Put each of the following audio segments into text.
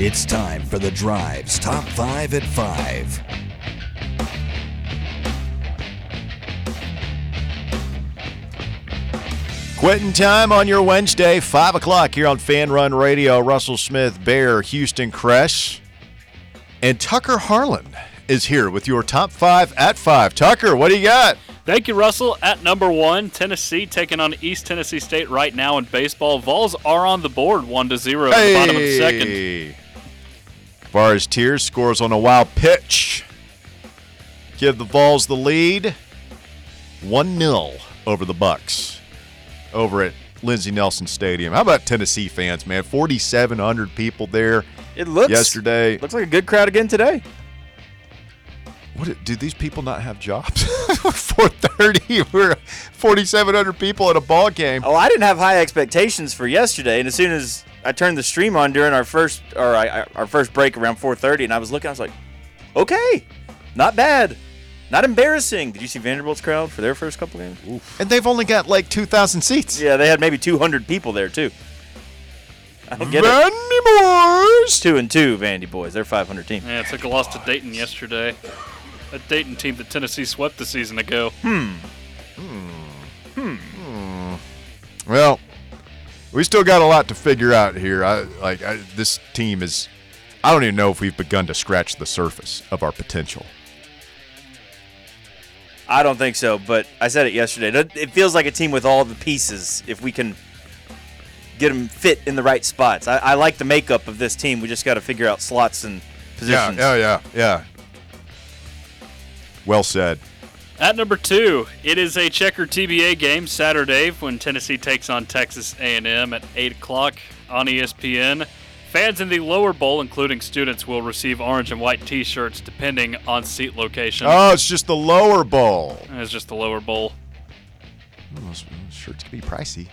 It's time for the Drive's Top 5 at 5. Quitting time on your Wednesday, 5 o'clock here on Fan Run Radio. Russell Smith, Bear, Houston Cress, and Tucker Harlan is here with your top five at five. Tucker, what do you got? Thank you, Russell. At number one, Tennessee taking on East Tennessee State right now in baseball. Vols are on the board, one to zero at the bottom of the second. As Tears scores on a wild pitch. Give the Vols the lead. 1 0 over the Bucks over at Lindsey Nelson Stadium. How about Tennessee fans, man? 4,700 people there It looks yesterday. Looks like a good crowd again today. What do these people not have jobs? 4:30, we're 4,700 people at a ball game. Oh, I didn't have high expectations for yesterday, and as soon as I turned the stream on during our first or I, I- our first break around 4:30, and I was looking, I was like, okay, not bad, not embarrassing. Did you see Vanderbilt's crowd for their first couple games? And they've only got like 2,000 seats. Yeah, they had maybe 200 people there too. I don't get it. Vandy boys. Two and two, Vandy boys. They're 500 team. Yeah, it took a loss to Dayton yesterday. A Dayton team that Tennessee swept the season ago. Hmm. Hmm. Hmm. Well, we still got a lot to figure out here. I like I, this team is. I don't even know if we've begun to scratch the surface of our potential. I don't think so, but I said it yesterday. It- feels like a team with all the pieces if we can get them fit in the right spots. I, I like the makeup of this team. We just got to figure out slots and positions. Yeah, yeah, yeah, yeah. Well said. At number two, it is a checker TBA game Saturday when Tennessee takes on Texas A&M at 8 o'clock on ESPN. Fans in the lower bowl, including students, will receive orange and white T-shirts depending on seat location. Oh, it's just the lower bowl. It's just the lower bowl. Oh, Those shirts can be pricey.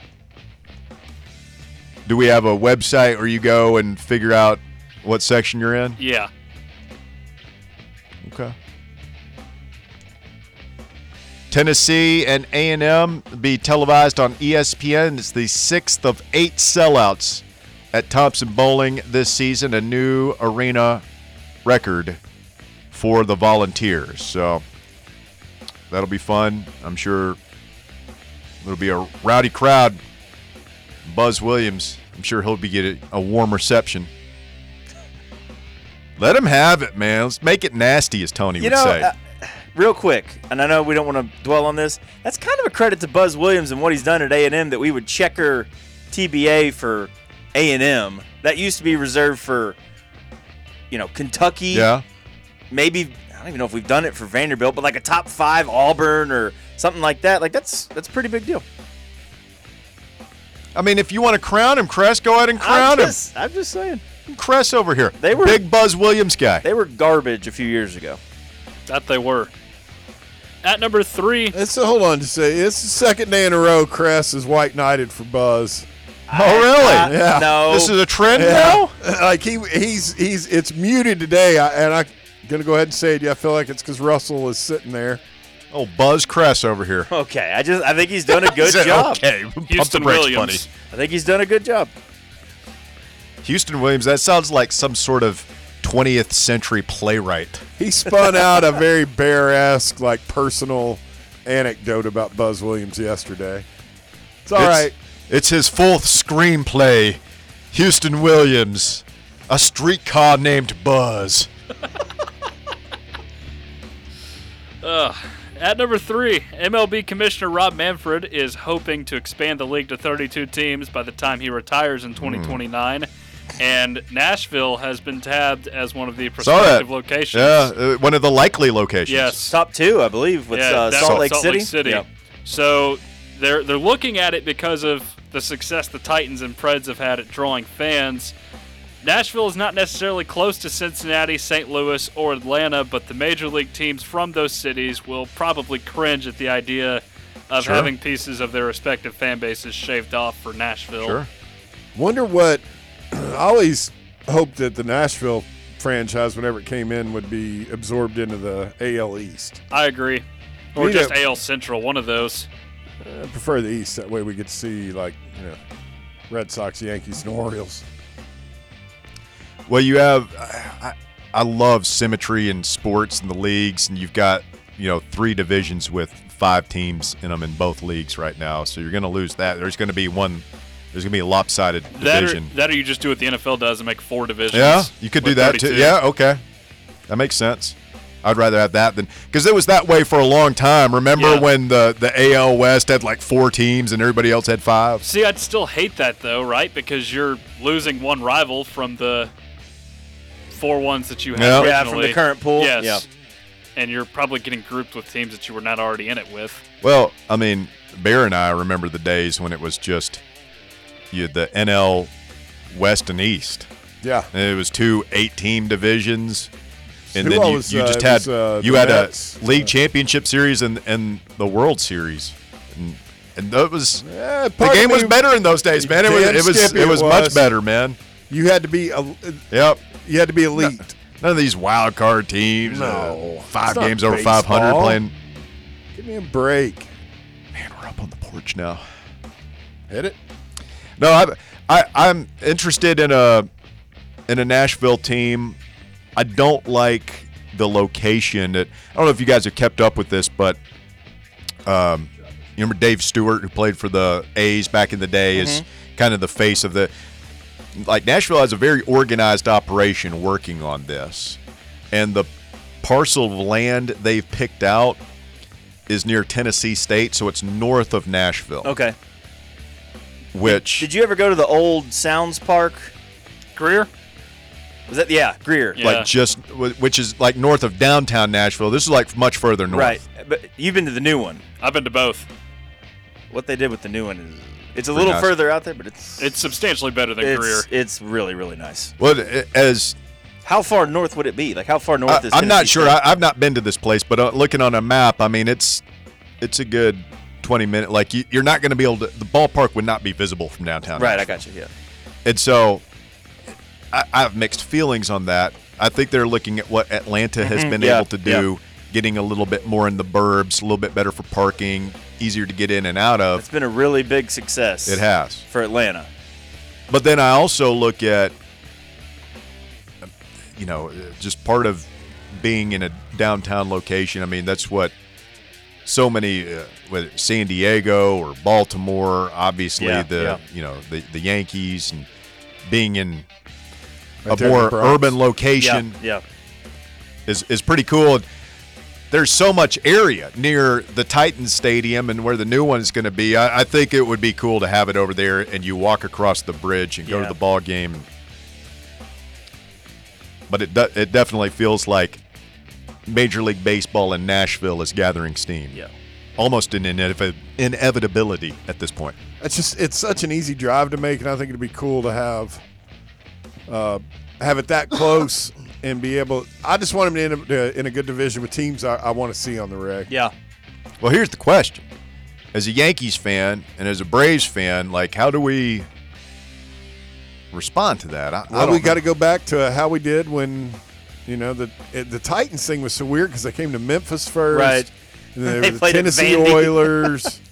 Do we have a website where you go and figure out what section you're in? Yeah. Tennessee and A&M be televised on ESPN. It's the sixth of eight sellouts at Thompson-Boling this season, a new arena record for the Volunteers. So that'll be fun. I'm sure it'll be a rowdy crowd. Buzz Williams, I'm sure he'll be getting a warm reception. Let him have it, man. Let's make it nasty, as Tony You would know, say. uh, real quick, and I know we don't want to dwell on this. That's kind of a credit to Buzz Williams and what he's done at A&M that we would checker TBA for A&M. That used to be reserved for, you know, Kentucky. yeah. maybe I don't even know if we've done it for Vanderbilt, but like a top five Auburn or something like that. Like that's that's a pretty big deal. I mean, if you want to crown him, Cress, go ahead and crown I'm him. I'm just saying Cress over here. They were- big Buzz Williams guy. they were garbage a few years ago. That they were. At number three, It's a, hold on to say it's the second day in a row Cress is white knighted for Buzz. oh, really? Yeah. No, This is a trend Yeah. now. like he he's he's it's muted today, I, and I'm gonna go ahead and say it. Yeah, I feel like it's because Russell is sitting there. Oh, Buzz Cress over here. okay. I just I think he's done a good Is it job. Okay, Pump the Houston brakes, Williams. I think he's done a good job. Houston Williams. That sounds like some sort of 20th century playwright. He spun out a very bear-esque, like personal anecdote about Buzz Williams yesterday. It's all it's, right. It's his fourth screenplay. Houston Williams, a streetcar named Buzz. At number three, MLB Commissioner Rob Manfred is hoping to expand the league to 32 teams by the time he retires in hmm. 2029. And Nashville has been tabbed as one of the prospective locations. Yeah, uh, one of the likely locations. Yes. Top two, I believe, with yeah, uh, that Salt, was Lake City. Yeah. So they're they're looking at it because of the success the Titans and Preds have had at drawing fans. Nashville is not necessarily close to Cincinnati, St. Louis, or Atlanta, but the major league teams from those cities will probably cringe at the idea of Sure. having pieces of their respective fan bases shaved off for Nashville. Sure. Wonder what. I always hoped that the Nashville franchise, whenever it came in, would be absorbed into the AL East. I agree. Or We just don't- AL Central, one of those. I prefer the East. That way we could see like you know, Red Sox, Yankees, and Orioles. Well, you have. I, I love symmetry in sports and the leagues, and you've got you know three divisions with five teams in them in both leagues right now. So you're going to lose that. There's going to be one. There's going to be a lopsided That or, division. that or you just do what the NFL does and make four divisions. yeah, you could do that 32. too. Yeah, okay, that makes sense. I'd rather have that than because it was that way for a long time. Remember Yeah. when the the AL West had like four teams and everybody else had five? See, I'd still hate that though, right? Because you're losing one rival from the four ones that you had Yeah. Yeah, from the current pool. Yes. Yeah. And you're probably getting grouped with teams that you were not already in it with. Well, I mean, Bear and I remember the days when it was just you had the NL West and East. Yeah. And it was two eight-team divisions, and Who then you, was, you uh, just it had was, uh, you had Mets, a league uh, championship series and and the World Series, and, and that was Yeah, the game was better in those days, man. It was it was it it was much better, man. You had to be a, Yep. you had to be elite. None of these wild card teams. uh, No, five games over 500 playing. Give me a break. Man, we're up on the porch now. Hit it. No, I, I I'm interested in a in a Nashville team. I don't like the location. That I don't know if you guys have kept up with this, but um, you remember Dave Stewart, who played for the A's back in the day, is kind of the face of the. Like Nashville has a very organized operation working on this, and the parcel of land they've picked out is near Tennessee State, so it's north of Nashville. Okay. Which Did you ever go to the old Sounds Park? Greer? Was that yeah, Greer? Yeah. like just which is like north of downtown Nashville. This is like much further north. Right. But you've been to the new one. I've been to both. What they did with the new one is it's a Pretty little nice. further out there, but it's It's substantially better than it's, Greer. it's really really nice. Well, as How far north would it be? Like how far north I, is? I'm not sure. State? I, I've not been to this place, but uh, looking on a map, I mean, it's it's a good 20 minute. Like you, you're not going to be able to. The ballpark would not be visible from downtown. right, I got you. Yeah. And so, I, I have mixed feelings on that. I think they're looking at what Atlanta has been Mm-hmm. yeah, able to do, getting a little bit more in the burbs, a little bit better for parking, easier to get in and out of it's been a really big success. It has. for Atlanta. But then I also look at, you know, just part of being in a downtown location. I mean, that's what so many, uh, whether it's San Diego or Baltimore, obviously Yeah, the yeah. you know the the Yankees and being in Right a there in more urban location yeah. is is pretty cool. There's so much area near the Titans Stadium and where the new one is going to be. I, I think it would be cool to have it over there, and you walk across the bridge and go to the ball game. But it de- it definitely feels like Major League Baseball in Nashville is gathering steam. Yeah. Almost an inev- inevitability at this point. It's just it's such an easy drive to make, and I think it'd be cool to have uh, have it that close and be able. I just want them to end up uh, in a good division with teams I, I want to see on the reg. Yeah. Well, here's the question: as a Yankees fan and as a Braves fan, like how do we respond to that? I, I Well, don't we got to go back to how we did when, you know, the the Titans thing was so weird because they came to Memphis first, Right. And They they the Tennessee Oilers.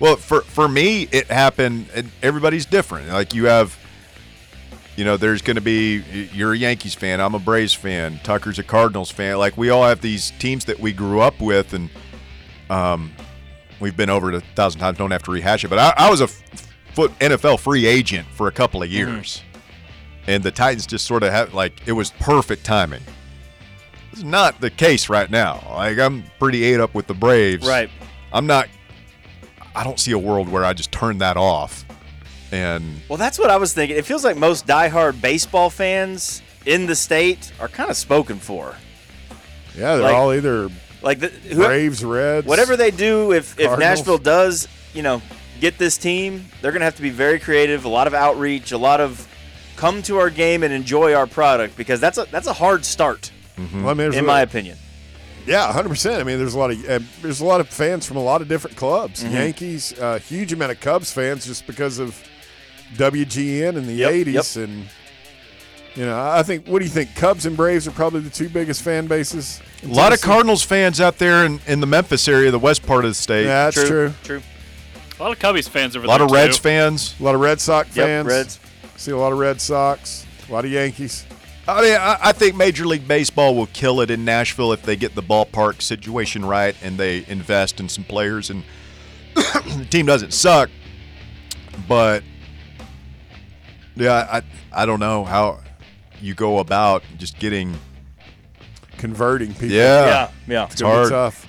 Well, for for me, it happened. And everybody's different. Like you have, you know, there's going to be you're a Yankees fan. I'm a Braves fan. Tucker's a Cardinals fan. Like we all have these teams that we grew up with, and um, we've been over it a thousand times. Don't have to rehash it. But I, I was a foot NFL free agent for a couple of years, and the Titans just sort of had like it was perfect timing. It's not the case right now. Like I'm pretty ate up with the Braves. Right. I'm not. I don't see a world where I just turn that off. And Well, that's what I was thinking. It feels like most diehard baseball fans in the state are kind of spoken for. yeah, they're Like- all either Like the, who, Braves, Reds, whatever they do, if if Nashville does, you know, get this team, they're gonna have to be very creative. A lot of outreach, a lot of come to our game and enjoy our product because that's a that's a hard start, Well, I mean, in a- my opinion. Yeah, hundred percent. I mean, there's a lot of uh, there's a lot of fans from a lot of different clubs. Mm-hmm. Yankees, a uh, huge amount of Cubs fans just because of WGN in the Yep, '80s, and you know, I think. What do you think? Cubs and Braves are probably the two biggest fan bases. a lot of Cardinals fans out there in, in the Memphis area, the west part of the state. Yeah, that's true. True. A lot of Cubbies fans over there. a lot there of Reds too. fans. A lot of Red Sox Yep. fans. Reds. See a lot of Red Sox. A lot of Yankees. I mean, I, I think Major League Baseball will kill it in Nashville if they get the ballpark situation right and they invest in some players and the team doesn't suck. But yeah, I I don't know how you go about just getting Converting people. yeah. yeah, yeah. It's gonna hard. tough.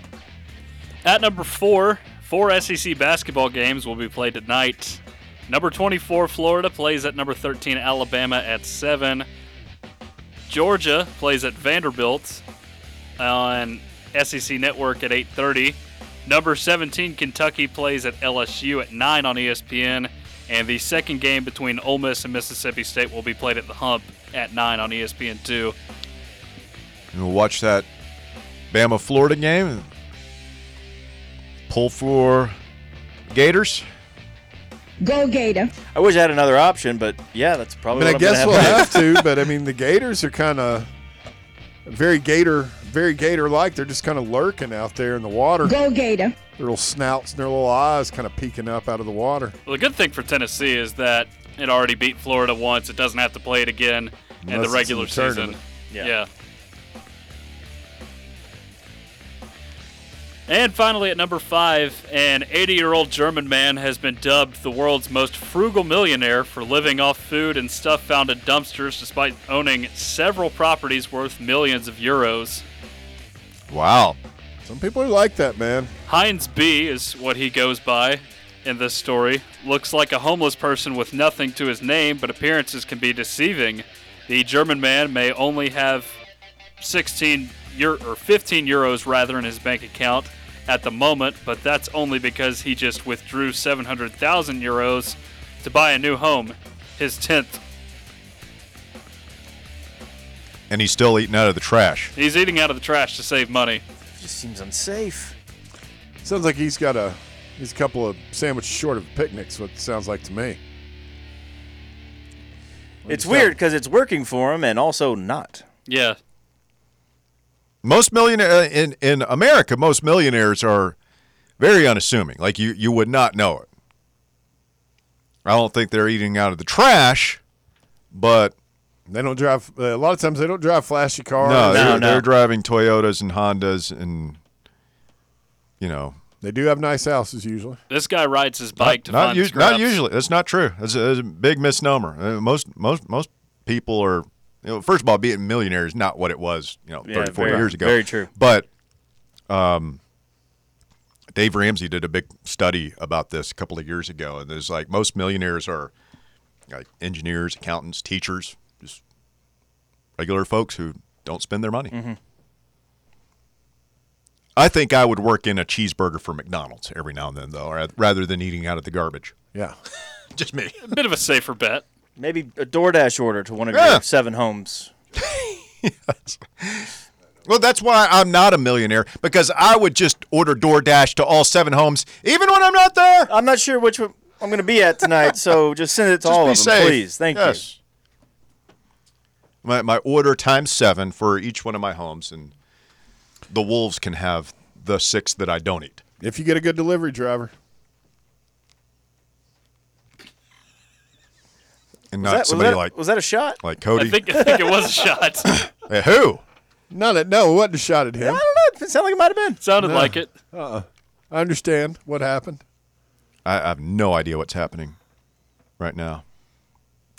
At number four, four SEC basketball games will be played tonight. Number 24, Florida plays at number 13, Alabama at 7. Georgia plays at Vanderbilt on SEC Network at 8:30. Number 17, Kentucky plays at LSU at 9 on ESPN. And the second game between Ole Miss and Mississippi State will be played at the Hump at 9 on E ESPN 2. We'll watch that Bama Florida game. Pull for Gators. Go Gator. I wish I had another option, but yeah, that's I probably mean, I what I'm guess gonna we'll have. have to, but I mean, the Gators are kind of very Gator, very Gator-like. They're just kind of lurking out there in the water. Go Gator. Their little snouts and their little eyes kind of peeking up out of the water. Well, the good thing for Tennessee is that it already beat Florida once. It doesn't have to play it again in the regular in the season. tournament. Yeah. And finally, at number five, an 80 year old German man has been dubbed the world's most frugal millionaire for living off food and stuff found in dumpsters despite owning several properties worth millions of euros. Wow. Some people are like that, man. Heinz B is what he goes by in this story. Looks like a homeless person with nothing to his name, but appearances can be deceiving. The German man may only have 16 euro, or 15 euros rather in his bank account at the moment, but that's only because he just withdrew 700,000 euros to buy a new home, his 10th. And he's still eating out of the trash. He's eating out of the trash to save money. It just seems unsafe. Sounds like he's got a he's a couple of sandwiches short of picnics. What it sounds like to me. It's weird because it's working for him and also not. Yeah, Most millionaire in in America, most millionaires are very unassuming. Like you you would not know it. I don't think they're eating out of the trash, but They don't drive. Uh, a lot of times they don't drive flashy cars. no, they're, no. they're driving Toyotas and Hondas and you know They do have nice houses usually. this guy rides his bike to not, find us- scraps. not usually. That's not true. That's a, that's a big misnomer. Uh, most most most people are. You know, first of all, being a millionaire is not what it was. You know, Yeah, 30, 40 years ago. very true. But um, Dave Ramsey did a big study about this a couple of years ago, and there's like most millionaires are like engineers, accountants, teachers, just regular folks who don't spend their money. Mm-hmm. I think I would work in a cheeseburger for McDonald's every now and then, though, rather than eating out of the garbage. Yeah. Just me. A bit of a safer bet. Maybe a DoorDash order to one of Yeah. your seven homes. Well, that's why I'm not a millionaire because I would just order DoorDash to all seven homes, even when I'm not there. I'm not sure which one I'm going to be at tonight, so just send it to Just all of them, safe. please. Thank yes. My my order times seven for each one of my homes, and the wolves can have the six that I don't eat. If you get a good delivery driver. And not Was that, was, somebody that, like was that a shot? like Cody. I think I think it was a shot. Hey, who? No, no, no, it wasn't a shot at him. I don't know. It sounded like it might have been. Sounded like it. Uh-uh. I understand what happened. I, I have no idea what's happening right now.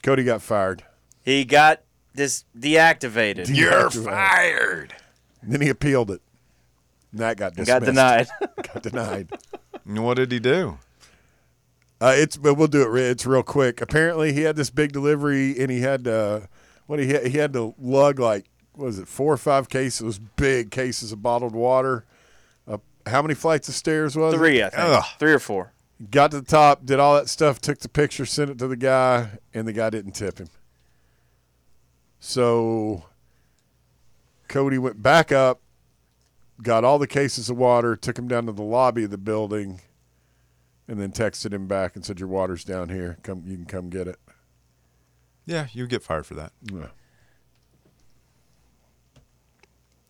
Cody got fired. He got this deactivated. You're fired. Then he appealed it. And that got dismissed. got denied. Got denied. What did he do? Uh, it's but we'll do it. re- It's real quick. Apparently, he had this big delivery, and he had uh, what he had, he had to lug like what was it four or five cases, big cases of bottled water. Uh, how many flights of stairs was Three, it? I think. Ugh. Three or four. Got to the top, did all that stuff, took the picture, sent it to the guy, and the guy didn't tip him. So Cody went back up, got all the cases of water, took him down to the lobby of the building, and then texted him back and said, "Your water's down here. Come, you can come get it." Yeah, you would get fired for that. Yeah.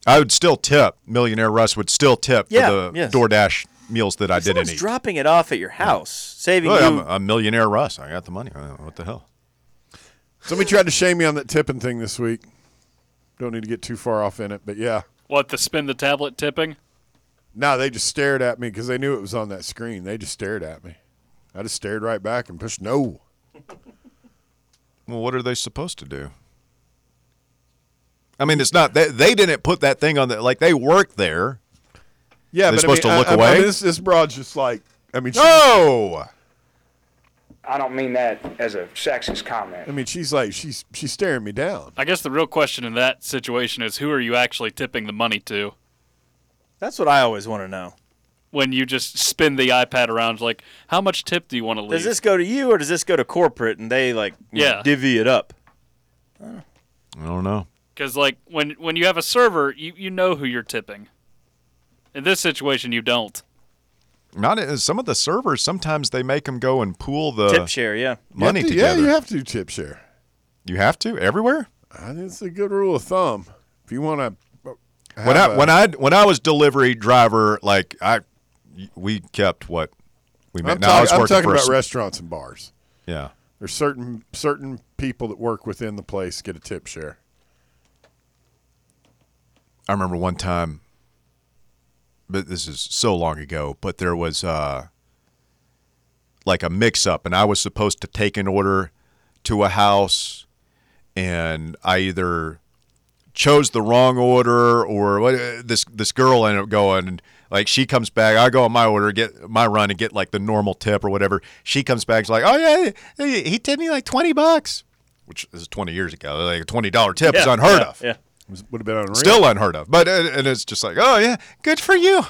I would still tip. Millionaire Russ would still tip Yeah, for the yes. DoorDash meals that I didn't Someone's eat. dropping it off at your house, saving Well, you. I'm a millionaire Russ. I got the money. Uh, What the hell? Somebody tried to shame me on that tipping thing this week. Don't need to get too far off in it, but yeah. What the spin the tablet tipping? No, they just stared at me because they knew it was on that screen. They just stared at me. I just stared right back and pushed no. Well, what are they supposed to do? I mean, it's not they, they didn't put that thing on the like they work there. Yeah, They're but supposed I mean, to look I, I away? mean, this, this broad's just like, I mean, she, No, I don't mean that as a sexist comment. I mean, she's like, she's she's staring me down. I guess the real question in that situation is who are you actually tipping the money to? That's what I always want to know. When you just spin the iPad around, like, how much tip do you want to leave? Does this go to you or does this go to corporate and they like Yeah. divvy it up? I don't know. Because like when when you have a server, you you know who you're tipping. In this situation, you don't. Not some of the servers. Sometimes they make them go and pool the Tip share, yeah. money You have to- together. Yeah, you have to do tip share. You have to everywhere. I think it's a good rule of thumb. If you want to, when I when I when I was delivery driver, like I, we kept what we made. I'm, now I was talk- I'm talking a about s- restaurants and bars. Yeah, There's certain certain people that work within the place get a tip share. I remember one time, but this is so long ago. But there was uh, like a mix-up, and I was supposed to take an order to a house, and I either chose the wrong order or what uh, this this girl ended up going like she comes back i go on my order get my run and get like the normal tip or whatever. She comes back she's like oh yeah he he tipped me like 20 bucks. Which is 20 years ago like a $20 tip is unheard yeah, of. Yeah. Was- Would have been unreal. still unheard of. But uh, and it's just like oh yeah good for you.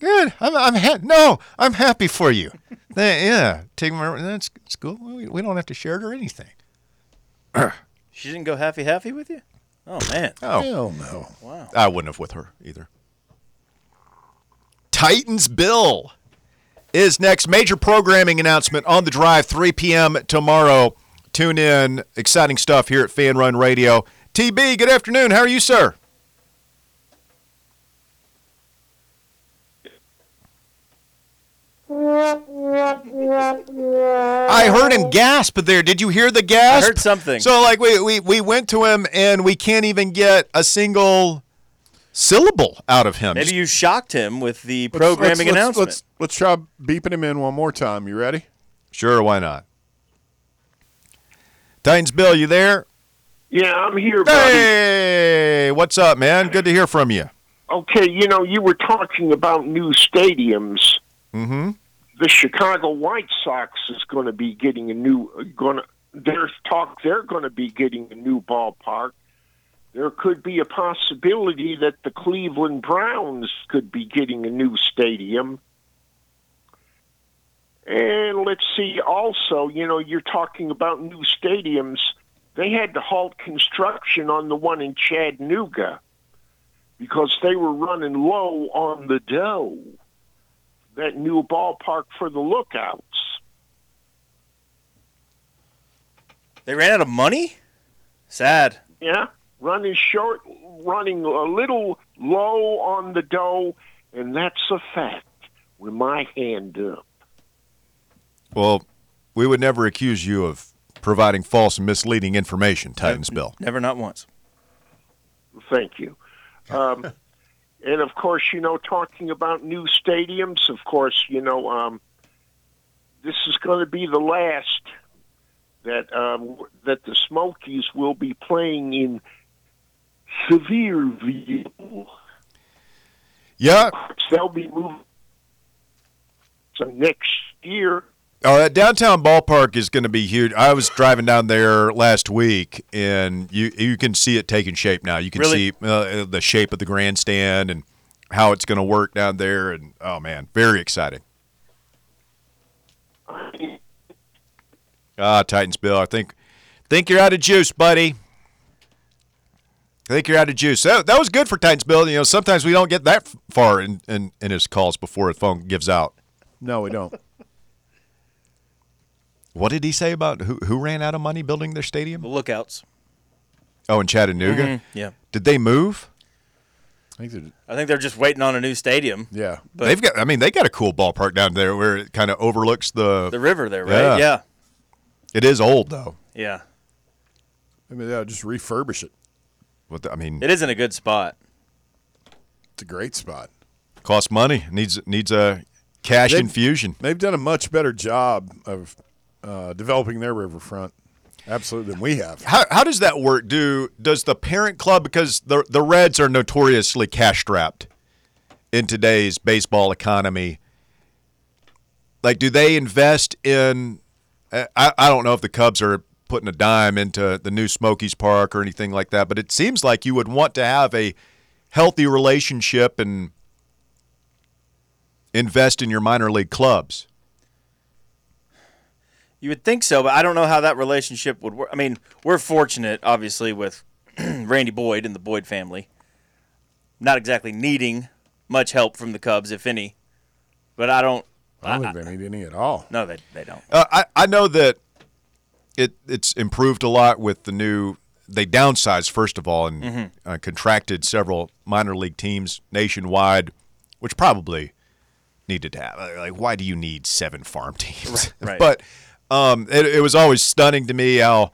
Good. I'm, I'm ha- no i'm happy for you. Yeah take my that's it's cool. We, we don't have to share it or anything. She didn't go happy happy with you? Oh man. oh Hell no. I wouldn't have with her either. Titans Bill is next. Major programming announcement on the drive, 3 p.m. tomorrow. Tune in. Exciting stuff here at Fan Run Radio. TB, good afternoon. How are you, sir? I heard him gasp there. Did you hear the gasp? I heard something. So like we, we we went to him and we can't even get a single syllable out of him. Maybe you shocked him with the Let's- programming let's, announcement. Let's, let's try beeping him in one more time. You ready? sure, why not? Titans Bill, you there? Yeah, I'm here, buddy. Hey, what's up, man? Good to hear from you. Okay, you know, you were talking about new stadiums. Mm-hmm. The Chicago White Sox is going to be getting a new. Going there's talk they're going to be getting a new ballpark. There could be a possibility that the Cleveland Browns could be getting a new stadium. And let's see, also, you know, you're talking about new stadiums. They had to halt construction on the one in Chattanooga because they were running low on the dough. That new ballpark for the Lookouts. they ran out of money? Sad. Yeah, running short, running a little low on the dough, and that's a fact. With my hand up. Well, we would never accuse you of providing false and misleading information, Titans Bill. Never not once. Thank you. Um, and of course, you know, talking about new stadiums, of course, you know, um, this is going to be the last that um, that the Smokies will be playing in Sevierville. Yeah. They'll be moving so next year. Oh, that downtown ballpark is going to be huge. I was driving down there last week, and you you can see it taking shape now. You can Really? see uh, the shape of the grandstand and how it's going to work down there. And oh man, very exciting. Ah, Titans Bill, I think think you're out of juice, buddy. I think you're out of juice. That, that was good for Titans Bill. You know, sometimes we don't get that far in, in, in his calls before the phone gives out. No, we don't. What did he say about who who ran out of money building their stadium? The lookouts. Oh, in Chattanooga. Mhm, Yeah. Did they move? I think they're- I think they're just waiting on a new stadium. yeah. But- They've got. I mean, they got a cool ballpark down there where it kind of overlooks the. The river there, right? Yeah. Yeah. it is old though. Yeah. I mean, yeah, just refurbish it. What the, I mean, it isn't a good spot. It's a great spot. costs money. Needs needs a cash They- infusion. They've done a much better job of uh, developing their riverfront, absolutely, than we have. How, how does that work? Do does the parent club because the the Reds are notoriously cash strapped in today's baseball economy? Like, do they invest in? I, I don't know if the Cubs are putting a dime into the new Smokies Park or anything like that, but it seems like you would want to have a healthy relationship and invest in your minor league clubs. You would think so, but I don't know how that relationship would work. I mean, we're fortunate, obviously, with Randy Boyd and the Boyd family. Not exactly needing much help from the Cubs, if any. But I don't. I don't think they need any at all. No, they, they don't. Uh, I I know that it it's improved a lot with the new. They downsized first of all and uh, contracted several minor league teams nationwide, which probably needed to have. Like, why do you need seven farm teams? Right, right. but um, it, it was always stunning to me how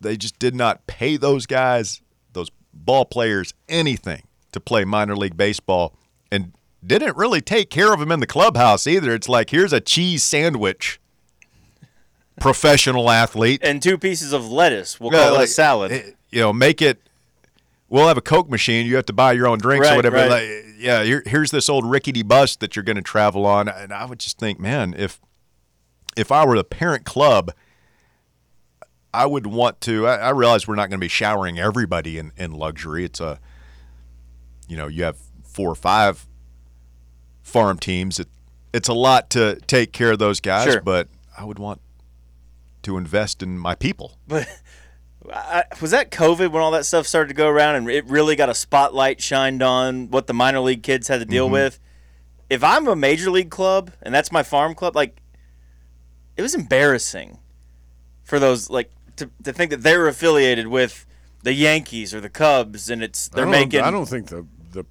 they just did not pay those guys, those ball players, anything to play minor league baseball, and didn't really take care of them in the clubhouse either. It's like here's a cheese sandwich, professional athlete. And two pieces of lettuce. We'll Yeah, call it like, a salad. eh, You know, make it. We'll have a Coke machine. You have to buy your own drinks or whatever. right. Like, yeah, here, here's this old rickety bus that you're going to travel on, and I would just think, man, if if I were the parent club, I would want to. I, I realize we're not going to be showering everybody in, in luxury. It's a, you know, you have four or five farm teams. It, it's a lot to take care of those guys, Sure. but I would want to invest in my people. But I, was that COVID when all that stuff started to go around and it really got a spotlight shined on what the minor league kids had to deal Mm-hmm. with? If I'm a major league club and that's my farm club, like it was embarrassing for those like to, to think that they're affiliated with the Yankees or the Cubs and it's they're I making. I don't think the the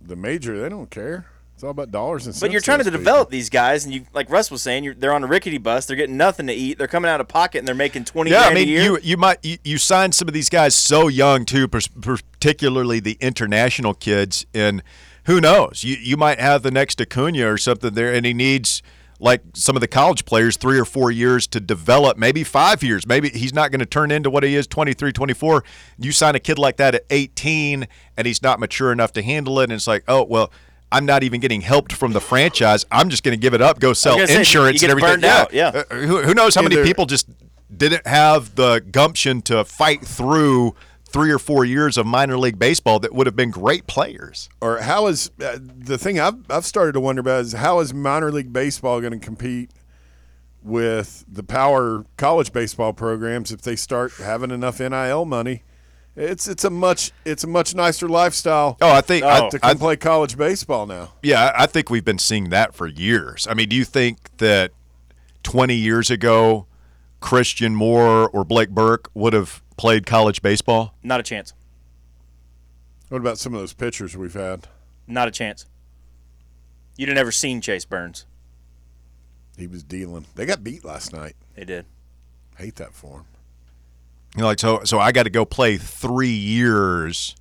the major they don't care. It's all about dollars and cents. but you're trying to those people. develop these guys, and you like Russ was saying, you're, they're on a rickety bus. They're getting nothing to eat. They're coming out of pocket, and they're making twenty Yeah, I mean, a year. you you might you, you signed some of these guys so young too, particularly the international kids, and who knows? You you might have the next Acuna or something there, and he needs like some of the college players three or four years to develop, maybe five years. Maybe he's not going to turn into what he is 23, 24. You sign a kid like that at 18, and he's not mature enough to handle it, and it's like, oh well. I'm not even getting helped from the franchise. I'm just going to give it up, go sell gonna say, insurance and everything. burned out, yeah. Uh, who, who knows how many people just didn't have the gumption to fight through three or four years of minor league baseball that would have been great players. or how is uh, the thing I've I've started to wonder about is how is minor league baseball going to compete with the power college baseball programs if they start having enough NIL money? It's it's a much it's a much nicer lifestyle Oh, I think I, to I, come play college baseball now. yeah, I think we've been seeing that for years. I mean, do you think that 20 years ago, Christian Moore or Blake Burke would have played college baseball? Not a chance. What about some of those pitchers we've had? Not a chance. You'd have never seen Chase Burns. He was dealing. They got beat last night. They did. Hate that for him. You know, like so, so I got to go play three years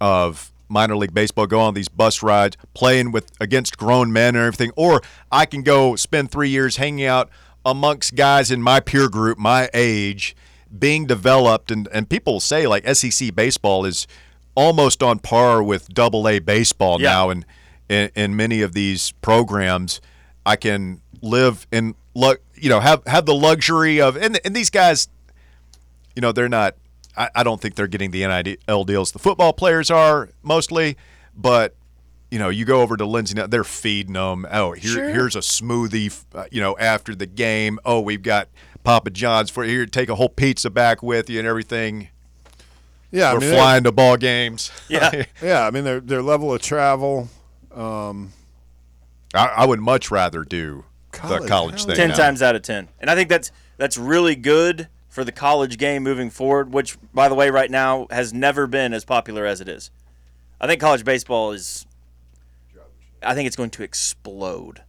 of minor league baseball, go on these bus rides, playing with against grown men and everything, or I can go spend three years hanging out amongst guys in my peer group, my age, being developed, and and people say like SEC baseball is almost on par with Double A baseball Yeah. now, and in, in many of these programs, I can live in look, you know have have the luxury of and and these guys you know, they're not. I, I don't think they're getting the NIL deals the football players are mostly, but you know, you go over to Lindsey, now they're feeding them. Oh, here, here's a smoothie. uh, You know, after the game. Oh, we've got Papa John's for here. Take a whole pizza back with you and everything. Yeah, I We're mean, flying to ball games. Yeah. Yeah, I mean their their level of travel. Um, I, I would much rather do the College, college thing. ten now. times out of ten. And I think that's that's really good for the college game moving forward, which by the way right now has never been as popular as it is. I think college baseball is I think it's going to explode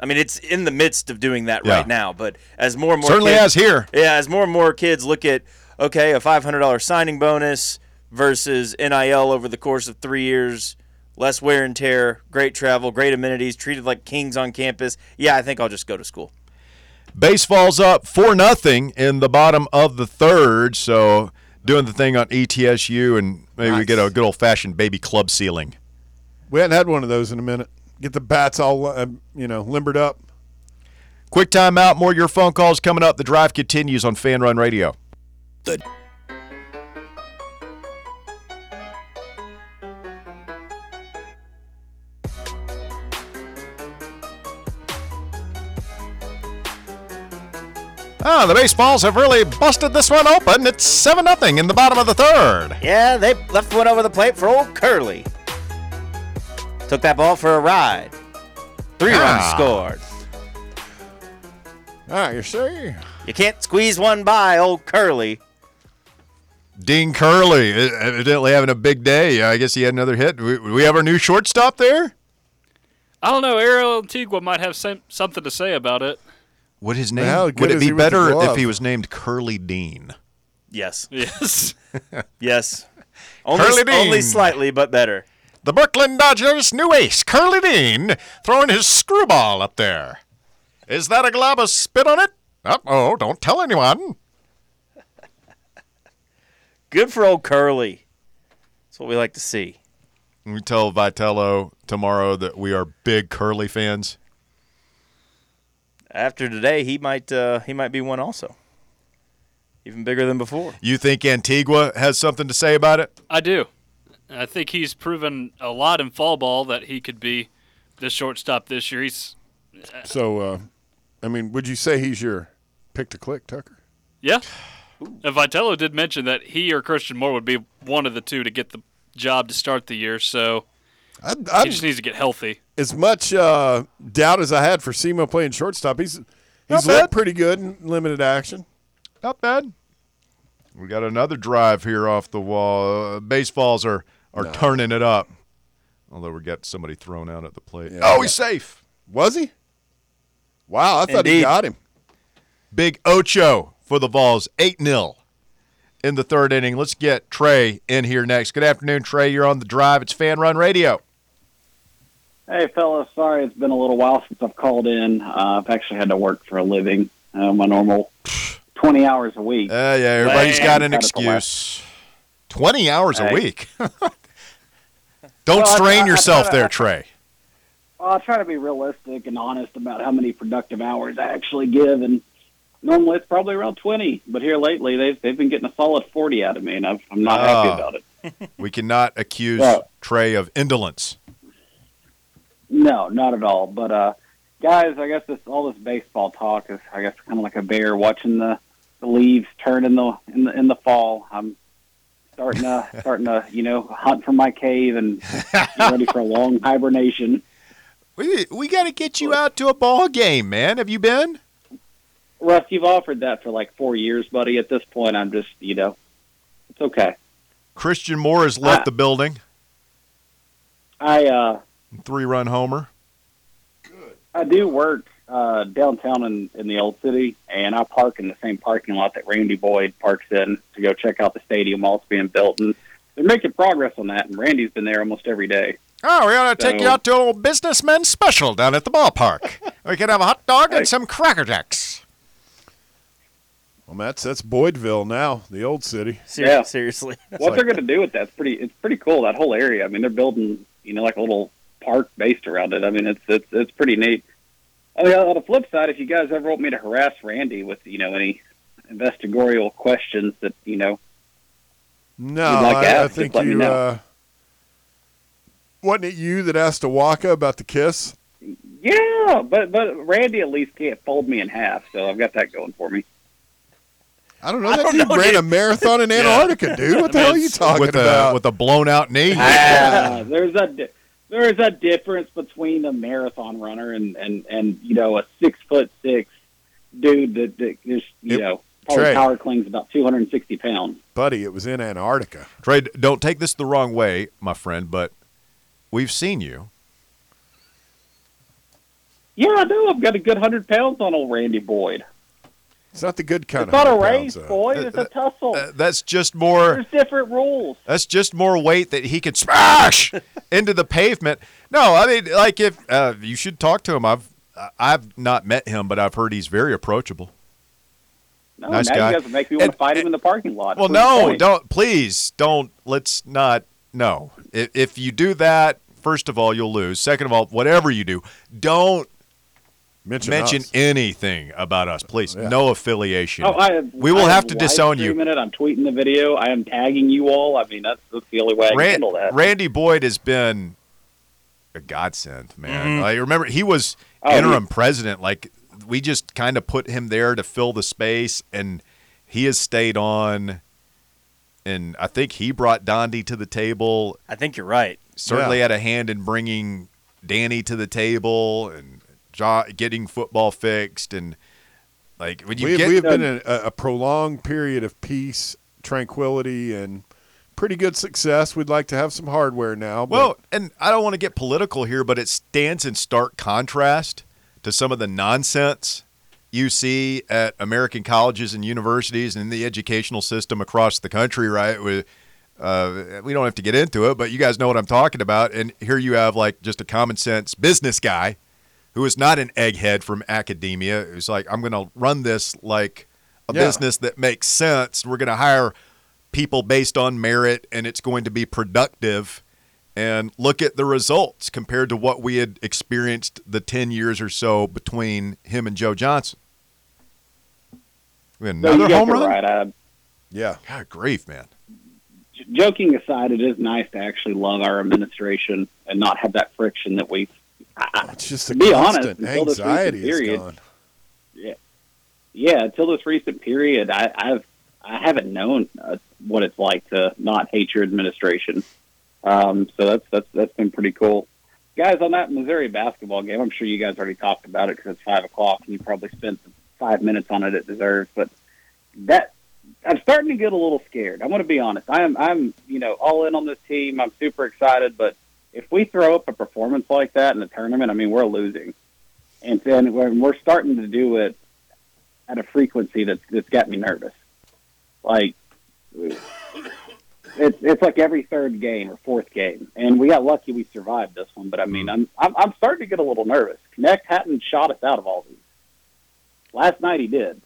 I mean, it's in the midst of doing that Yeah. right now. But as more and more Certainly kids, has here. Yeah, as more and more kids look at okay, a five hundred dollars signing bonus versus NIL over the course of three years, less wear and tear, great travel, great amenities, treated like kings on campus. Yeah, I think I'll just go to school. Baseball's up four nothing in the bottom of the third. So doing the thing on ETSU, and maybe we get a good old fashioned baby club ceiling. We hadn't had one of those in a minute. Get the bats all uh, you know limbered up. Quick timeout. More of your phone calls coming up. The drive continues on Fan Run Radio. The Ah, the baseballs have really busted this one open. It's seven nothing in the bottom of the third. Yeah, they left one over the plate for old Curley. Took that ball for a ride. Three runs Ah. scored. Ah, you see? You can't squeeze one by old Curley. Dean Curley, evidently having a big day. I guess he had another hit. We, we have our new shortstop there. I don't know. Ariel Antigua might have some, something to say about it. Would his name? how good Would it is be he with the better if he was named Curly Dean? Yes. Yes. Yes. Only, Curly Dean. only slightly, but better. The Brooklyn Dodgers' new ace, Curly Dean, throwing his screwball up there. Is that a glob of spit on it? Uh oh, don't tell anyone. Good for old Curley. That's what we like to see. We tell Vitello tomorrow that we are big Curley fans. After today, he might uh, he might be one also. Even bigger than before. You think Antigua has something to say about it? I do. I think he's proven a lot in fall ball that he could be the shortstop this year. He's So, uh, I mean, would you say he's your pick to click, Tucker? yeah. And Vitello did mention that he or Christian Moore would be one of the two to get the job to start the year. So I, he I, just needs to get healthy. as much uh, doubt as I had for Semo playing shortstop, he's he's looked pretty good in limited action. Not bad. We got another drive here off the wall. Uh, baseballs are are turning it up. Although we got somebody thrown out at the plate. Yeah. oh, he's safe. Was he? Wow, I thought he got him. Big Ocho for the Vols, 8 0 in the third inning. Let's get Trey in here next. Good afternoon, Trey. You're on the drive. It's Fan Run Radio. Hey, fellas. Sorry, it's been a little while since I've called in. Uh, I've actually had to work for a living, uh, my normal 20 hours a week. Uh, yeah, everybody's Man, got an got it the excuse. 20 hours a week. Don't Well, strain I- I yourself to- there, I- Trey. Well, I try to be realistic and honest about how many productive hours I actually give, and normally it's probably around 20. But here lately, they've they've been getting a solid 40 out of me, and I've, I'm not happy Ah. about it. We cannot accuse. Trey of indolence. No, not at all. But uh, guys, I guess this all this baseball talk is, I guess, kind of like a bear watching the, the leaves turn in the in the in the fall. I'm starting to starting to you know hunt for my cave and ready for a long hibernation. We, we got to get you out to a ball game, man. Have you been? Russ, you've offered that for like four years, buddy. At this point, I'm just you know, it's okay. Christian Moore has left Ah. the building. I uh Three run homer. Good. I do work uh, downtown in, in the old city, and I park in the same parking lot that Randy Boyd parks in to go check out the stadium while it's being built. And they're making progress on that, and Randy's been there almost every day. Oh, we ought to take you out to a little businessman special down at the ballpark. we can have a hot dog and some Cracker Jacks. Well, that's that's Boydville now, the old city. Ser- Yeah. Seriously. what like- they're going to do with that's pretty. It's pretty cool. That whole area. I mean, they're building you know like a little park based around it. I mean, it's it's it's pretty neat. On the, on the flip side, if you guys ever want me to harass Randy with you know any investigatorial questions that you know No, like to I, I think just let me you. know. Uh, wasn't it you that asked Waka about the kiss? Yeah, but but Randy at least can't fold me in half, so I've got that going for me. I don't know. I That don't dude know, ran dude. a marathon in Antarctica, dude. What the hell are you talking with about? a with a blown out knee. Uh, there's a di- there's a difference between a marathon runner and and and you know a six foot six dude that, that is you Yep. know probably Trey. power cleans about 260 pounds. Buddy, it was in Antarctica. Trey, don't take this the wrong way, my friend, but we've seen you Yeah, I do. I've got a good hundred pounds on old Randy Boyd. It's not the good kind It's of not a race, pounds, though. Boyd. It's a tussle. Uh, that's just more. There's different rules. That's just more weight that he could smash into the pavement. No, I mean, like if uh, you should talk to him. I've I've not met him, but I've heard he's very approachable. No, Nice now guy. you guys make me want And- to fight him in the parking lot. Well, no, point. don't please don't. Let's not. No, if, if you do that, first of all, you'll lose. Second of all, whatever you do, don't mention, mention us. anything about us, please. Yeah. No affiliation. Oh, I have, we will I have to disown you. streaming It. I'm tweeting the video. I am tagging you all. I mean, that's, that's the only way I can Ran- handle that. Randy Boyd has been a godsend, man. I remember he was Mm-hmm. Oh, interim president. Like we just kind of put him there to fill the space, and he has stayed on. And I think he brought Dondi to the table. I think you're right. Certainly Yeah. had a hand in bringing Danny to the table and jo- getting football fixed. And like when you we, get we have been in a, a prolonged period of peace, tranquility, and pretty good success. We'd like to have some hardware now. But Well, and I don't want to get political here, but it stands in stark contrast to some of the nonsense you see at American colleges and universities and in the educational system across the country, right? With uh, we don't have to get into it, but you guys know what I'm talking about. And here you have like just a common sense business guy who is not an egghead from academia. Who's like, I'm going to run this like a Yeah. business that makes sense. We're going to hire people based on merit, and it's going to be productive. And look at the results compared to what we had experienced the 10 years or so between him and Joe Johnson. We had another guys home run? right. I, yeah, God, grief, man. j- joking aside, it is nice to actually love our administration and not have that friction that we. I, it's just To a be honest, constant recent anxiety is period- gone. yeah, until this recent period, I, I've I haven't known uh, what it's like to not hate your administration. Um, so that's that's that's been pretty cool, guys. On that Missouri basketball game, I'm sure you guys already talked about it because it's five o'clock and you probably spent five minutes on it it deserves. But that I'm starting to get a little scared. I'm going to be honest. I am I'm you know all in on this team. I'm super excited, but if we throw up a performance like that in a tournament, I mean we're losing, and then when we're starting to do it at a frequency that's that's got me nervous. Like it's it's like every third game or fourth game, and we got lucky we survived this one. But I mean, I'm I'm, I'm starting to get a little nervous. Knecht hadn't shot us out of all these. Last night he did.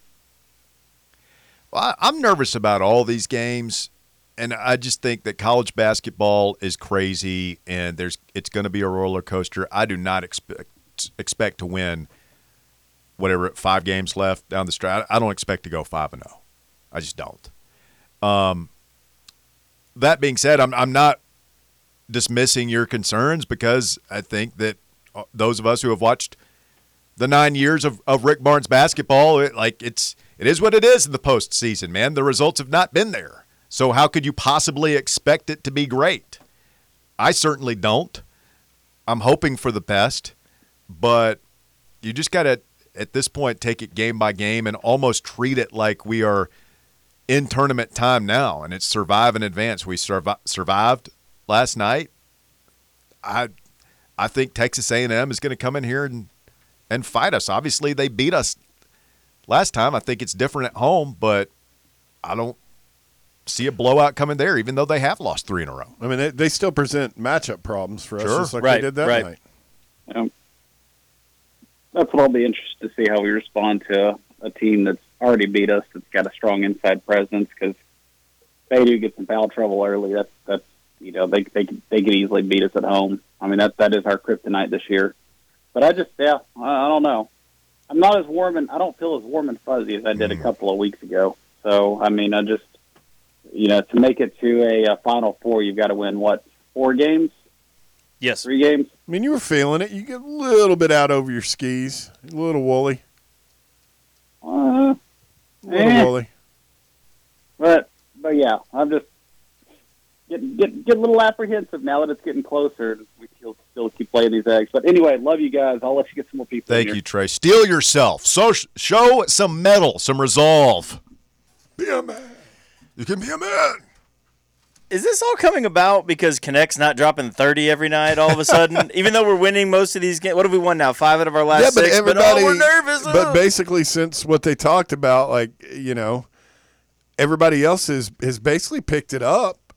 Well, I'm nervous about all these games, and I just think that college basketball is crazy, and there's it's going to be a roller coaster. I do not expect expect to win whatever five games left down the stretch. I don't expect to go five and zero. I just don't. Um, that being said, I'm I'm not dismissing your concerns because I think that uh, those of us who have watched the nine years of, of Rick Barnes basketball, it, like it's it is what it is in the postseason, man. The results have not been there. So how could you possibly expect it to be great? I certainly don't. I'm hoping for the best, but you just got to at this point take it game by game and almost treat it like we are in tournament time now and it's survive and advance. We survi- survived last night. I I think Texas A&M is going to come in here and and fight us. Obviously, they beat us last time. I think it's different at home, but I don't see a blowout coming there, even though they have lost three in a row. I mean, they, they still present matchup problems for us, Sure. just like Right, they did that right. night. Um, that's what I'll be interested to see how we respond to a team that's already beat us, that's got a strong inside presence. Because they do get some foul trouble early. That's that's you know they they could- they could easily beat us at home. I mean that that is our kryptonite this year. But I just yeah I, I don't know. I'm not as warm and I don't feel as warm and fuzzy as I did a couple of weeks ago. So I mean I just you know to make it to a, uh final four you've got to win what four games Yes. three games I mean, you were feeling it. You get a little bit out over your skis, a little woolly, uh, a little Eh. woolly. But but yeah, I'm just get get get a little apprehensive now that it's getting closer. We still still keep playing these eggs. But anyway, love you guys. I'll let you get some more people. Thank here. you, Trey. Steel yourself. So show some metal, some resolve. Be a man. You can be a man. Is this all coming about because Knecht's not dropping 30 every night all of a sudden? Even though we're winning most of these games. What have we won now? Five out of our last yeah, but six? everybody. oh, we're nervous. But Ugh. basically, since what they talked about, like you know, everybody else has has basically picked it up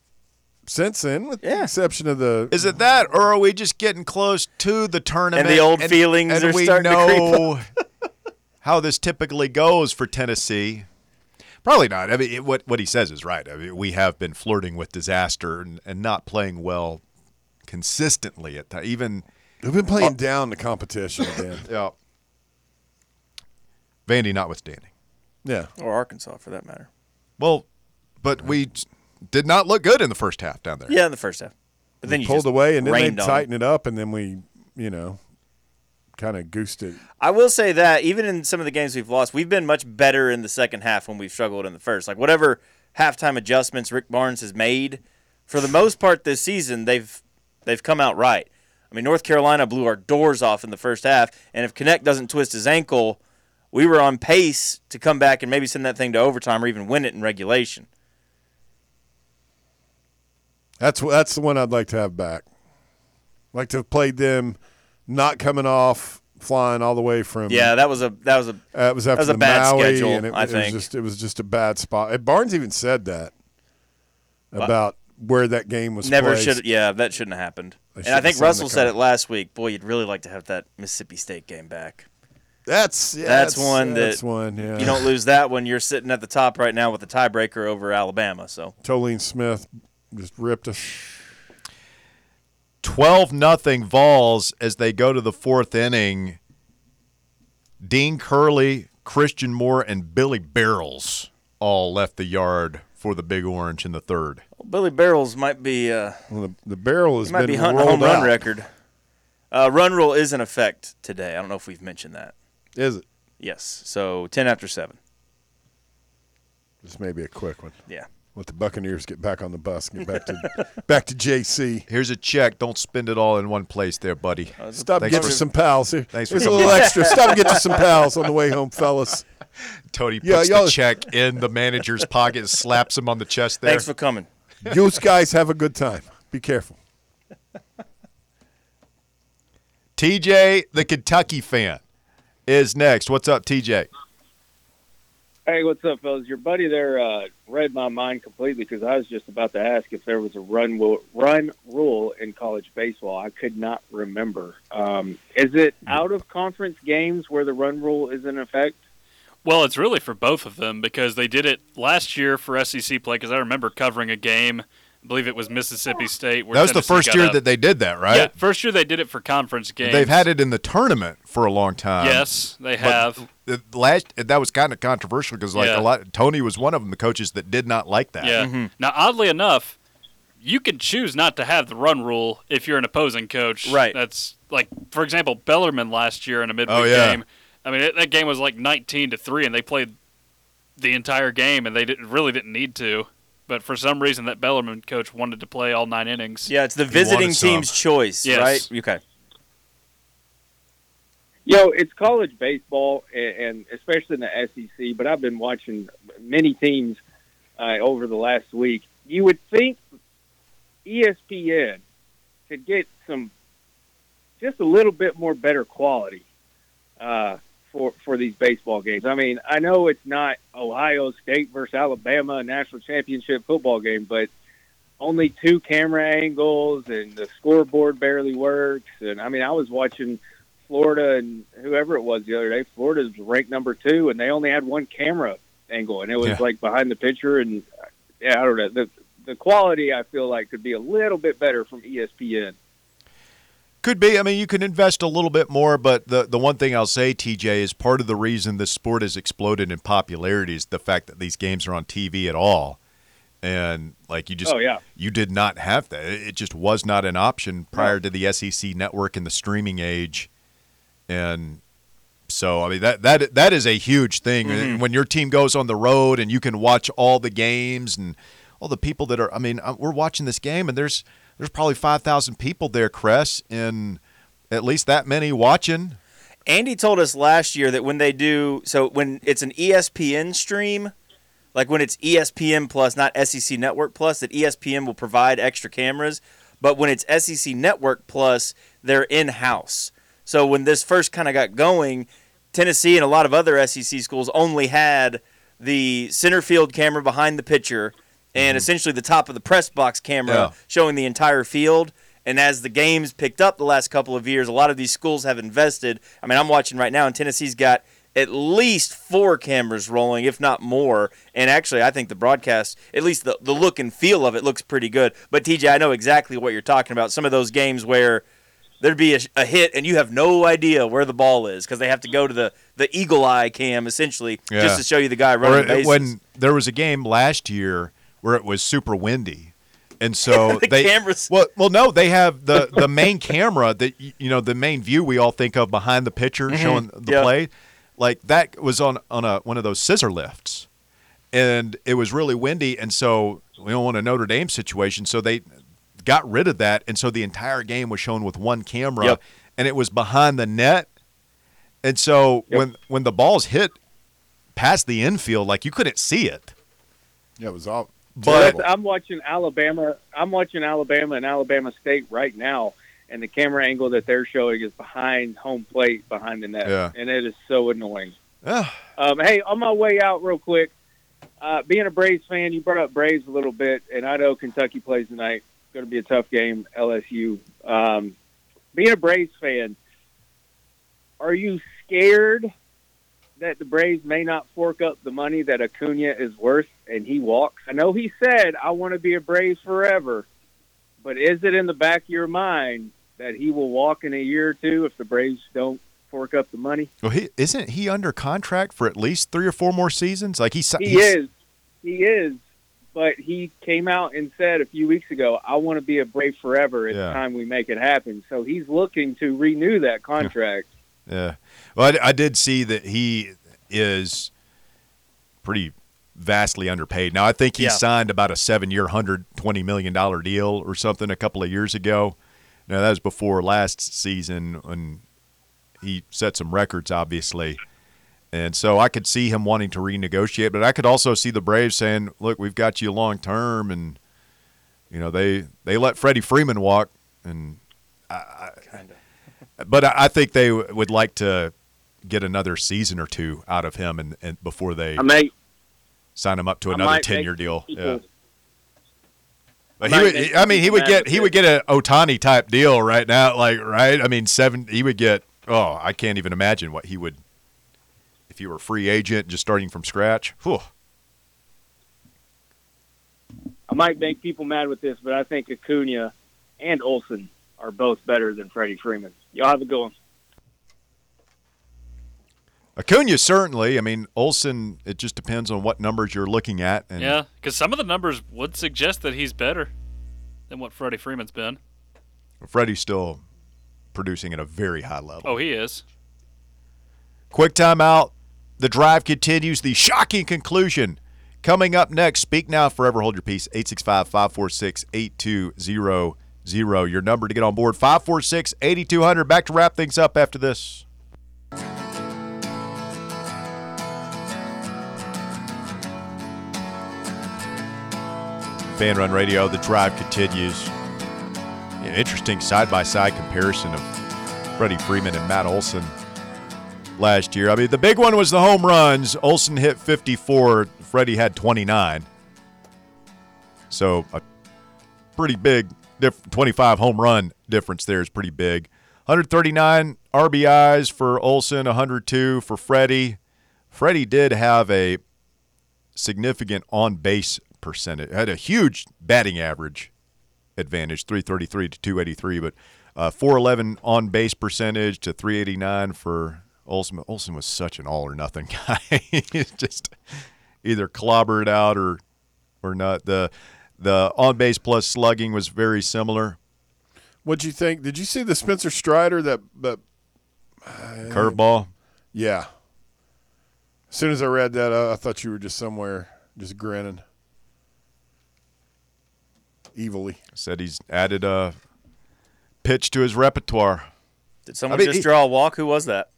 since then, with the exception of the. Is it that, or are we just getting close to the tournament? And the old feelings and are we starting to creep know how this typically goes for Tennessee. Probably not. I mean, it, what what he says is right. I mean, we have been flirting with disaster and, and not playing well consistently at times. Even We've been playing uh, down the competition, Dan. yeah, Vandy notwithstanding. yeah. Or Arkansas, for that matter. Well, but we did not look good in the first half down there. Yeah, in the first half. But then you pulled just away, and then they rained tightened it up, and then we, you know, kind of goosed it. I will say that even in some of the games we've lost, we've been much better in the second half when we've struggled in the first. Like whatever halftime adjustments Rick Barnes has made, for the most part this season, they've they've come out right. I mean, North Carolina blew our doors off in the first half, and if Knecht doesn't twist his ankle, we were on pace to come back and maybe send that thing to overtime or even win it in regulation. That's that's the one I'd like to have back. Like to have played them, not coming off, flying all the way from. Yeah, that was a that was a Uh, it was after was a the bad Maui, schedule, and it, I it think. was just it was just a bad spot. And Barnes even said that about where that game was. never should. Yeah, that shouldn't have happened. And I think Russell said it last week. Boy, you'd really like to have that Mississippi State game back. That's yeah, That's one that's that one. Yeah, You don't lose that when you're sitting at the top right now with the tiebreaker over Alabama. So Tolene Smith just ripped us. 12 nothing Vols as they go to the fourth inning. Dean Curley, Christian Moore, and Billy Barrels all left the yard for the Big Orange in the third. Billy Barrels might be uh, Well, the, the barrel has might been be hunting a rolled home run out. record. Uh, run rule is in effect today. I don't know if we've mentioned that. Is it? Yes. So ten after seven. This may be a quick one. Yeah. Let the Buccaneers get back on the bus and get back to back to JC. Here's a check. Don't spend it all in one place there, buddy. Uh, Stop and Thanks get for- some Pal's. Here, Thanks for a little extra. Stop and get you some Pal's on the way home, fellas. Tony puts Yeah, y'all- the check in the manager's pocket and slaps him on the chest there. Thanks for coming. You guys have a good time. Be careful. TJ, the Kentucky fan, is next. What's up, TJ? Hey, what's up, fellas? Your buddy there uh, read my mind completely because I was just about to ask if there was a run ru- run rule in college baseball. I could not remember. Um, is it out of conference games where the run rule is in effect? Well, it's really for both of them because they did it last year for SEC play. Because I remember covering a game. I believe it was Mississippi State. Where That was the first year up. that they did that, right? Yeah, first year they did it for conference games. They've had it in the tournament for a long time. Yes, they have. the last that was kind of controversial because like Yeah. a lot Tony was one of them the coaches that did not like that. Yeah. Mm-hmm. Now, oddly enough, you can choose not to have the run rule if you're an opposing coach. Right. That's like, for example, Bellarmine last year in a midweek Oh, yeah. game. I mean, it, that game was like 19 to three, and they played the entire game, and they didn't, really didn't need to. But for some reason, that Bellarmine coach wanted to play all nine innings. Yeah, it's the wanted visiting some. team's choice, Yes. right? Okay. Yo, it's college baseball, and, and especially in the SEC. But I've been watching many teams uh, over the last week. You would think ESPN could get some just a little bit more better quality uh, for for these baseball games. I mean, I know it's not Ohio State versus Alabama a national championship football game, but only two camera angles and the scoreboard barely works. And I mean, I was watching Florida and whoever it was the other day. Florida's ranked number two, and they only had one camera angle, and it was Yeah. like behind the pitcher. And yeah, I don't know. The the quality I feel like could be a little bit better from ESPN. Could be. I mean, you can invest a little bit more, but the the one thing I'll say, TJ, is part of the reason this sport has exploded in popularity is the fact that these games are on TV at all. And like you just Oh, yeah. you did not have that. It just was not an option prior to the SEC network and the streaming age. And so I mean that that that is a huge thing Mm-hmm. when your team goes on the road and you can watch all the games and all the people that are I mean uh, we're watching this game and there's there's probably 5,000 people there Cress and at least that many watching Andy told us last year that when they do so when it's an ESPN stream, like when it's ESPN plus, not SEC Network plus, that ESPN will provide extra cameras. But when it's SEC Network plus, they're in house. So when this first kind of got going, Tennessee and a lot of other SEC schools only had the center field camera behind the pitcher and mm-hmm. essentially the top of the press box camera Yeah. showing the entire field. And as the games picked up the last couple of years, a lot of these schools have invested. I mean, I'm watching right now, and Tennessee's got at least four cameras rolling, if not more. And actually, I think the broadcast, at least the, the look and feel of it, looks pretty good. But TJ, I know exactly what you're talking about. Some of those games where there'd be a, a hit and you have no idea where the ball is because they have to go to the, the eagle eye cam essentially Yeah. just to show you the guy running it- the bases. when there was a game last year where it was super windy, and so The they cameras- Well, well, no, they have the the main camera that you know the main view we all think of behind the pitcher showing the Mm-hmm. Yeah. play, like that was on on a one of those scissor lifts, and it was really windy, and so we don't want a Notre Dame situation, so they got rid of that, and so the entire game was shown with one camera, Yep. and it was behind the net, and so when when the balls hit past the infield, like you couldn't see it. Yeah, it was all. But That's- I'm watching Alabama. I'm watching Alabama and Alabama State right now, and the camera angle that they're showing is behind home plate, behind the net, Yeah. and it is so annoying. Um, hey, on my way out, real quick, uh, being a Braves fan, you brought up Braves a little bit, and I know Kentucky plays tonight. It's going to be a tough game, LSU. Um, being a Braves fan, are you scared that the Braves may not fork up the money that Acuna is worth and he walks? I know he said, I want to be a Braves forever, but is it in the back of your mind that he will walk in a year or two if the Braves don't fork up the money? well, he isn't he under contract for at least three or four more seasons? Like he's He he's- is. He is. But he came out and said a few weeks ago, I want to be a Brave forever. It's Yeah. time we make it happen. So he's looking to renew that contract. Yeah. Well, I, I did see that he is pretty vastly underpaid. Now, I think he Yeah. signed about a seven-year, hundred twenty million dollar deal or something a couple of years ago. Now that was before last season when he set some records, obviously. And so I could see him wanting to renegotiate, but I could also see the Braves saying, "Look, we've got you long term," and you know they they let Freddie Freeman walk, and but I think they would like to get another season or two out of him, and, and before they may sign him up to another ten-year deal. people- Yeah. But I he would. make I mean, he would get he would get an Ohtani type deal right now. Like right. I mean, seven. He would get. Oh, I can't even imagine what he would if he were a free agent just starting from scratch. Whew. I might make people mad with this, but I think Acuna and Olson are both better than Freddie Freeman. Y'all have a good one. Acuna certainly. I mean, Olson. It just depends on what numbers you're looking at. And Yeah, because some of the numbers would suggest that he's better than what Freddie Freeman's been. Freddie's still producing at a very high level. Oh, he is. Quick timeout. The drive continues. The shocking conclusion coming up next. Speak now, forever hold your peace. 865 546 8200. Your number to get on board 546 8200. Back to wrap things up after this. Fan Run Radio, the drive continues. Yeah, interesting side by side comparison of Freddie Freeman and Matt Olson last year. I mean, the big one was the home runs. Olson hit 54, Freddie had 29. So a pretty big diff- 25 home run difference there is pretty big. 139 RBIs for Olson, 102 for Freddie. Freddie did have a significant on base percentage. Had a huge batting average advantage, 333 to 283, but uh, 411 on base percentage to 389 for Olson. Olson was such an all or nothing guy. He's just either clobbered out or or not. The the on base plus slugging was very similar. What'd you think? Did you see the Spencer Strider that that Curveball. Yeah. As soon as I read that, uh, I thought you were just somewhere, just grinning, evilly. Said he's added a pitch to his repertoire. Did someone I mean, just he- draw a walk? Who was that?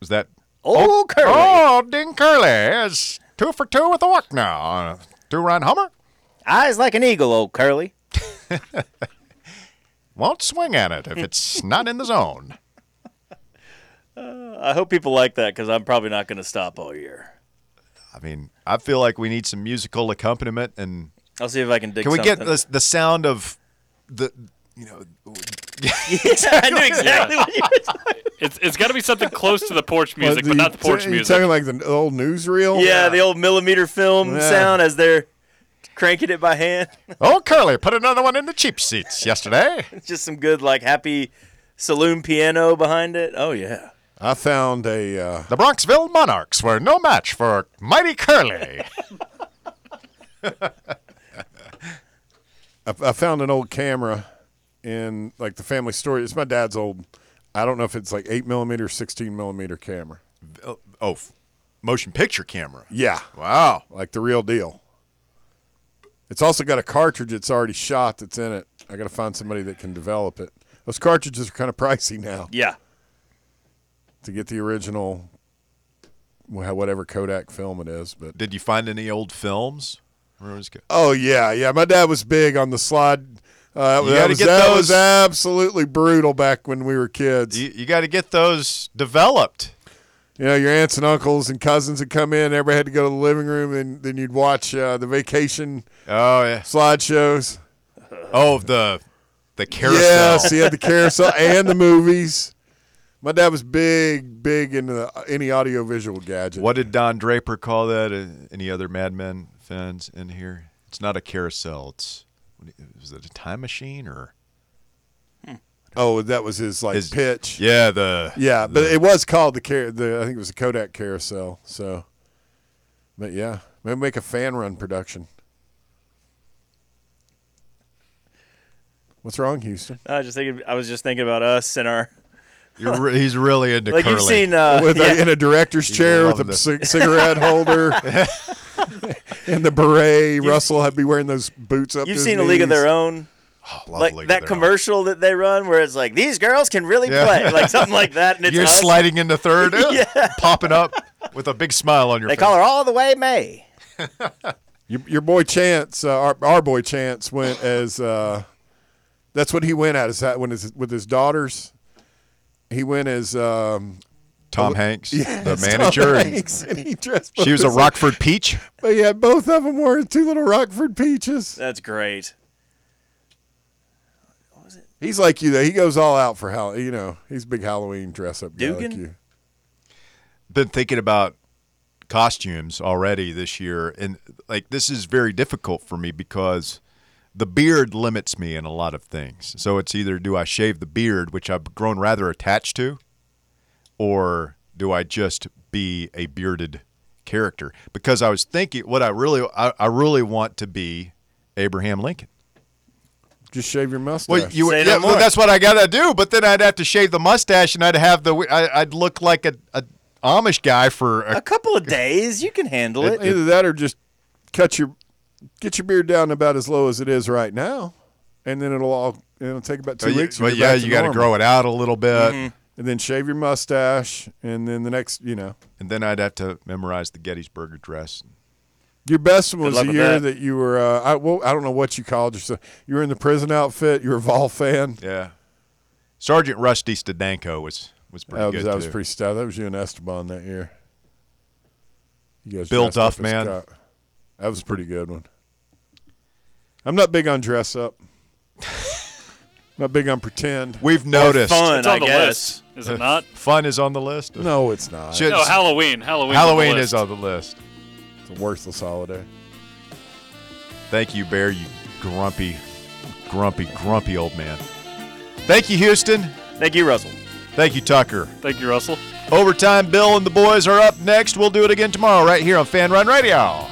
Was that Oh, Curley. Oh, Dean Curley. Yes. two for two with a walk now. Two-run homer. Eyes like an eagle, old Curley. Won't swing at it if it's not in the zone. Uh, I hope people like that because I'm probably not going to stop all year. I mean, I feel like we need some musical accompaniment, and I'll see if I can dig. can we get the, the sound of the, you know, I knew exactly what you were talking. It's it's got to be something close to the porch music, What, but not the porch you music. talking like the old newsreel? Yeah, the old millimeter film Yeah. sound as they're cranking it by hand. oh, Curley put another one in the cheap seats yesterday. Just some good like happy saloon piano behind it. Oh yeah. I found a. Uh, The Bronxville Monarchs were no match for Mighty Curley. I, I found an old camera in like the family story. It's my dad's old. I don't know if it's like eight millimeter, sixteen millimeter camera. oh, f- motion picture camera. Yeah, Wow. like the real deal. It's also got a cartridge that's already shot that's in it. I got to find somebody that can develop it. Those cartridges are kind of pricey now Yeah. to get the original, whatever Kodak film it is. But Did you find any old films? Where was it? oh yeah, yeah, my dad was big on the slide. Uh, that was, get that was absolutely brutal back when we were kids. You, you got to get those developed. You know, your aunts and uncles and cousins would come in. Everybody had to go to the living room, and then you'd watch uh, the vacation Oh yeah. slideshows. Oh the the carousel. Yes, he had the carousel and the movies. My dad was big, big into the, any audiovisual gadget. What did Don Draper call that? Uh, any other Mad Men fans in here? It's not a carousel. It's what do you- is it a time machine or Oh, that was his like His- pitch. yeah the Yeah, but it was called the car. The I think it was the Kodak carousel. So, but yeah, maybe make a fan run production. What's wrong, Houston? I was just thinking. I was just thinking about us and our. You're re- he's really into Like curly. you've seen. Uh, With yeah. a, in a director's chair with loving a this. c- cigarette holder and the beret. Russell had be wearing those boots up. You've to his seen a League of knees. Their Own. Love like that Their Own. commercial that they run where it's like these girls can really Yeah. play like something like that and it's You're us. sliding into third, Yeah. popping up with a big smile on your they face. call her all the way Mae Your, your boy Chance, uh, our, our boy Chance, went as uh, that's what he went at. Is that when his with his daughters? He went as um, Tom Hanks, the as Tom manager. and Hanks, and he dressed. she was a Rockford Peach. But yeah, both of them were two little Rockford peaches. that's great He's like you though. He goes all out for how you know. He's a big Halloween dress up guy like you. Been thinking about costumes already this year, and like this is very difficult for me because the beard limits me in a lot of things. So it's either do I shave the beard, which I've grown rather attached to, or do I just be a bearded character? Because I was thinking, what I really, I, I really want to be Abraham Lincoln. Just shave your mustache. Well, you, Say no yeah, well, more. that's what I gotta do. But then I'd have to shave the mustache, and I'd have the, I, I'd look like a, a Amish guy for a a couple of days you can handle it, Either that or just cut your get your beard down about as low as it is right now, and then it'll all it'll take about two But, you, weeks. but yeah, you got to grow it out a little bit, mm-hmm. and then shave your mustache, and then the next, you know, and then I'd have to memorize the Gettysburg Address. Your best one was the year that. that. you were. Uh, I well, I don't know what you called yourself. You were in the prison outfit. You were a Vol fan. Yeah, Sergeant Rusty Stadenko was was pretty That was good that was pretty stout. That was you and Esteban that year. You guys Bill dressed up as cop- That was a pretty good one. I'm not big on dress up. not big on pretend. We've noticed fun. It's on I the guess. list, is it not? fun is on the list. No, it's not. Should- No, Halloween. Halloween. Halloween is on the list. Worthless holiday. Thank you, Bear. You grumpy, grumpy, grumpy old man. Thank you, Houston. Thank you, Russell. Thank you, Tucker. Thank you, Russell. Overtime Bill and the boys are up next. We'll do it again tomorrow right here on Fan Run Radio.